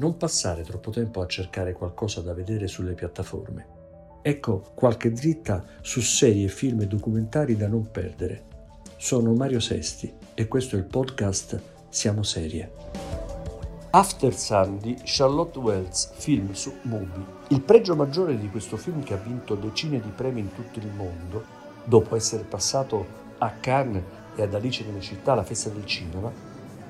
Non passare troppo tempo a cercare qualcosa da vedere sulle piattaforme. Ecco qualche dritta su serie, film e documentari da non perdere. Sono Mario Sesti e questo è il podcast Siamo Serie. After Sun di Charlotte Wells, film su Movie. Il pregio maggiore di questo film che ha vinto decine di premi in tutto il mondo, dopo essere passato a Cannes e ad Alice nelle città, la festa del cinema,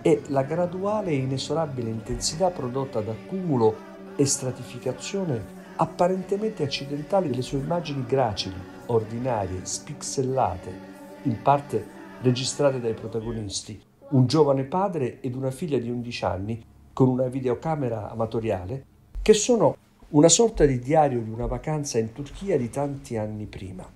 è la graduale e inesorabile intensità prodotta da cumulo e stratificazione apparentemente accidentali delle sue immagini gracili, ordinarie, spixellate, in parte registrate dai protagonisti, un giovane padre ed una figlia di 11 anni con una videocamera amatoriale, che sono una sorta di diario di una vacanza in Turchia di tanti anni prima.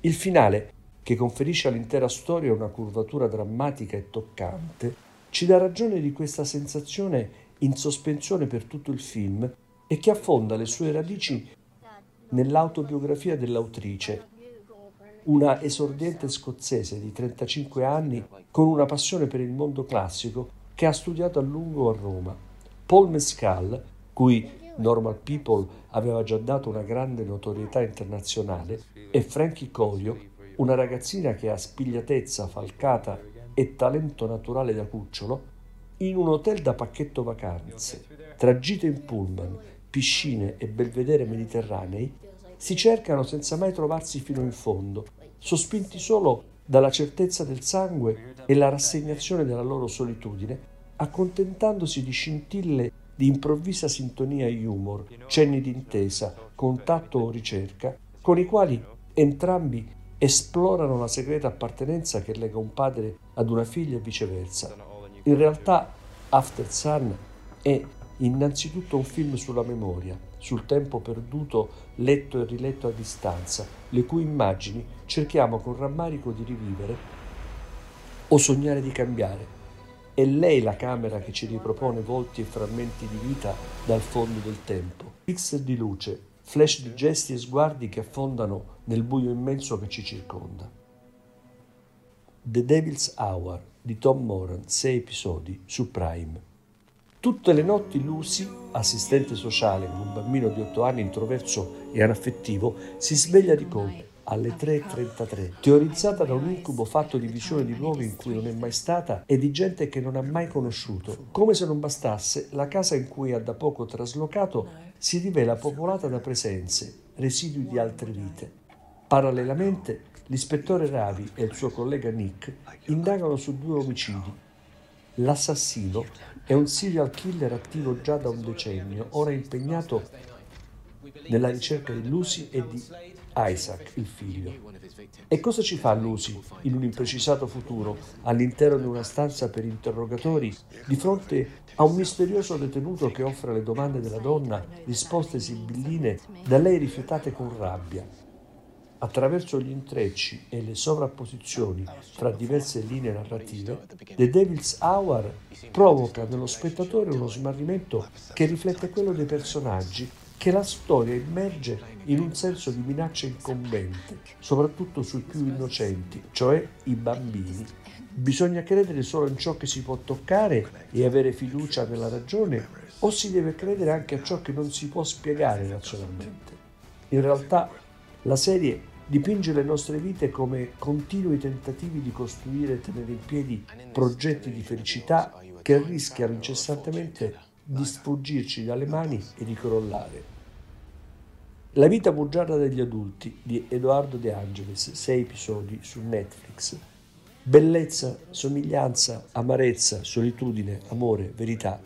Il finale, che conferisce all'intera storia una curvatura drammatica e toccante, ci dà ragione di questa sensazione in sospensione per tutto il film e che affonda le sue radici nell'autobiografia dell'autrice, una esordiente scozzese di 35 anni con una passione per il mondo classico che ha studiato a lungo a Roma. Paul Mescal, cui Normal People aveva già dato una grande notorietà internazionale, e Frankie Corio, una ragazzina che ha spigliatezza, falcata e talento naturale da cucciolo, in un hotel da pacchetto vacanze, tra gite in pullman, piscine e belvedere mediterranei, si cercano senza mai trovarsi fino in fondo, sospinti solo dalla certezza del sangue e la rassegnazione della loro solitudine, accontentandosi di scintille di improvvisa sintonia e humor, cenni d'intesa, contatto o ricerca, con i quali entrambi esplorano la segreta appartenenza che lega un padre ad una figlia e viceversa. In realtà After Sun è innanzitutto un film sulla memoria, sul tempo perduto letto e riletto a distanza, le cui immagini cerchiamo con rammarico di rivivere o sognare di cambiare. È lei la camera che ci ripropone volti e frammenti di vita dal fondo del tempo. Pixel di luce, flash di gesti e sguardi che affondano nel buio immenso che ci circonda. The Devil's Hour di Tom Moran, 6 episodi su Prime. Tutte le notti Lucy, assistente sociale con un bambino di 8 anni introverso e anaffettivo, si sveglia di colpo alle 3.33, teorizzata da un incubo fatto di visione di luoghi in cui non è mai stata e di gente che non ha mai conosciuto. Come se non bastasse, la casa in cui ha da poco traslocato si rivela popolata da presenze, residui di altre vite. Parallelamente, l'ispettore Ravi e il suo collega Nick indagano su due omicidi L'assassino è un serial killer attivo già da un decennio, ora impegnato nella ricerca di Lucy e di Isaac, il figlio. E cosa ci fa Lucy in un imprecisato futuro, all'interno di una stanza per interrogatori, di fronte a un misterioso detenuto che offre alle domande della donna risposte sibilline da lei rifiutate con rabbia? Attraverso gli intrecci e le sovrapposizioni fra diverse linee narrative, The Devil's Hour provoca nello spettatore uno smarrimento che riflette quello dei personaggi che la storia immerge in un senso di minaccia incombente, soprattutto sui più innocenti, cioè i bambini. Bisogna credere solo in ciò che si può toccare e avere fiducia nella ragione, o si deve credere anche a ciò che non si può spiegare razionalmente. In realtà la serie dipinge le nostre vite come continui tentativi di costruire e tenere in piedi progetti di felicità che rischiano incessantemente di sfuggirci dalle mani e di crollare. La vita bugiarda degli adulti di Edoardo De Angelis, sei episodi su Netflix. Bellezza, somiglianza, amarezza, solitudine, amore, verità.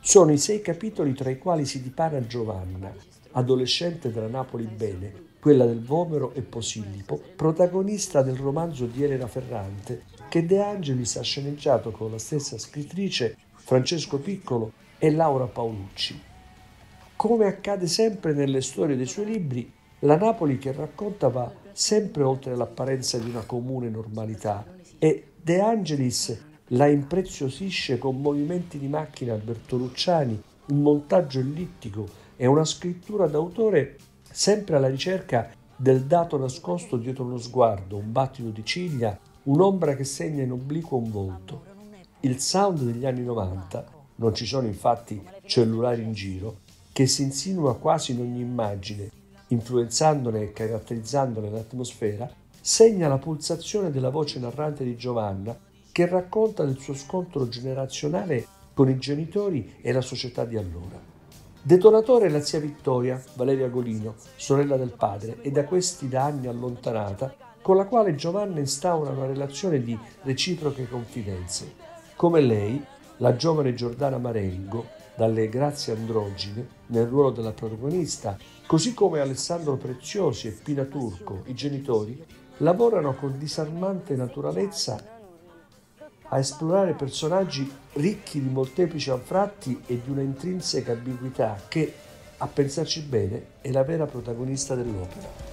Sono i sei capitoli tra i quali si dipana Giovanna, adolescente della Napoli bene, quella del Vomero e Posillipo, protagonista del romanzo di Elena Ferrante, che De Angelis ha sceneggiato con la stessa scrittrice Francesco Piccolo e Laura Paolucci. Come accade sempre nelle storie dei suoi libri, la Napoli che racconta va sempre oltre l'apparenza di una comune normalità e De Angelis la impreziosisce con movimenti di macchina bertolucciani, un montaggio ellittico e una scrittura d'autore sempre alla ricerca del dato nascosto dietro uno sguardo, un battito di ciglia, un'ombra che segna in obliquo un volto. Il sound degli anni 90, non ci sono infatti cellulari in giro, che si insinua quasi in ogni immagine, influenzandone e caratterizzandone l'atmosfera, segna la pulsazione della voce narrante di Giovanna che racconta del suo scontro generazionale con i genitori e la società di allora. Detonatore è la zia Vittoria, Valeria Golino, sorella del padre e da questi da anni allontanata, con la quale Giovanna instaura una relazione di reciproche confidenze. Come lei, la giovane Giordana Marengo, dalle grazie androgine, nel ruolo della protagonista, così come Alessandro Preziosi e Pina Turco, i genitori, lavorano con disarmante naturalezza a esplorare personaggi ricchi di molteplici anfratti e di una intrinseca ambiguità che, a pensarci bene, è la vera protagonista dell'opera.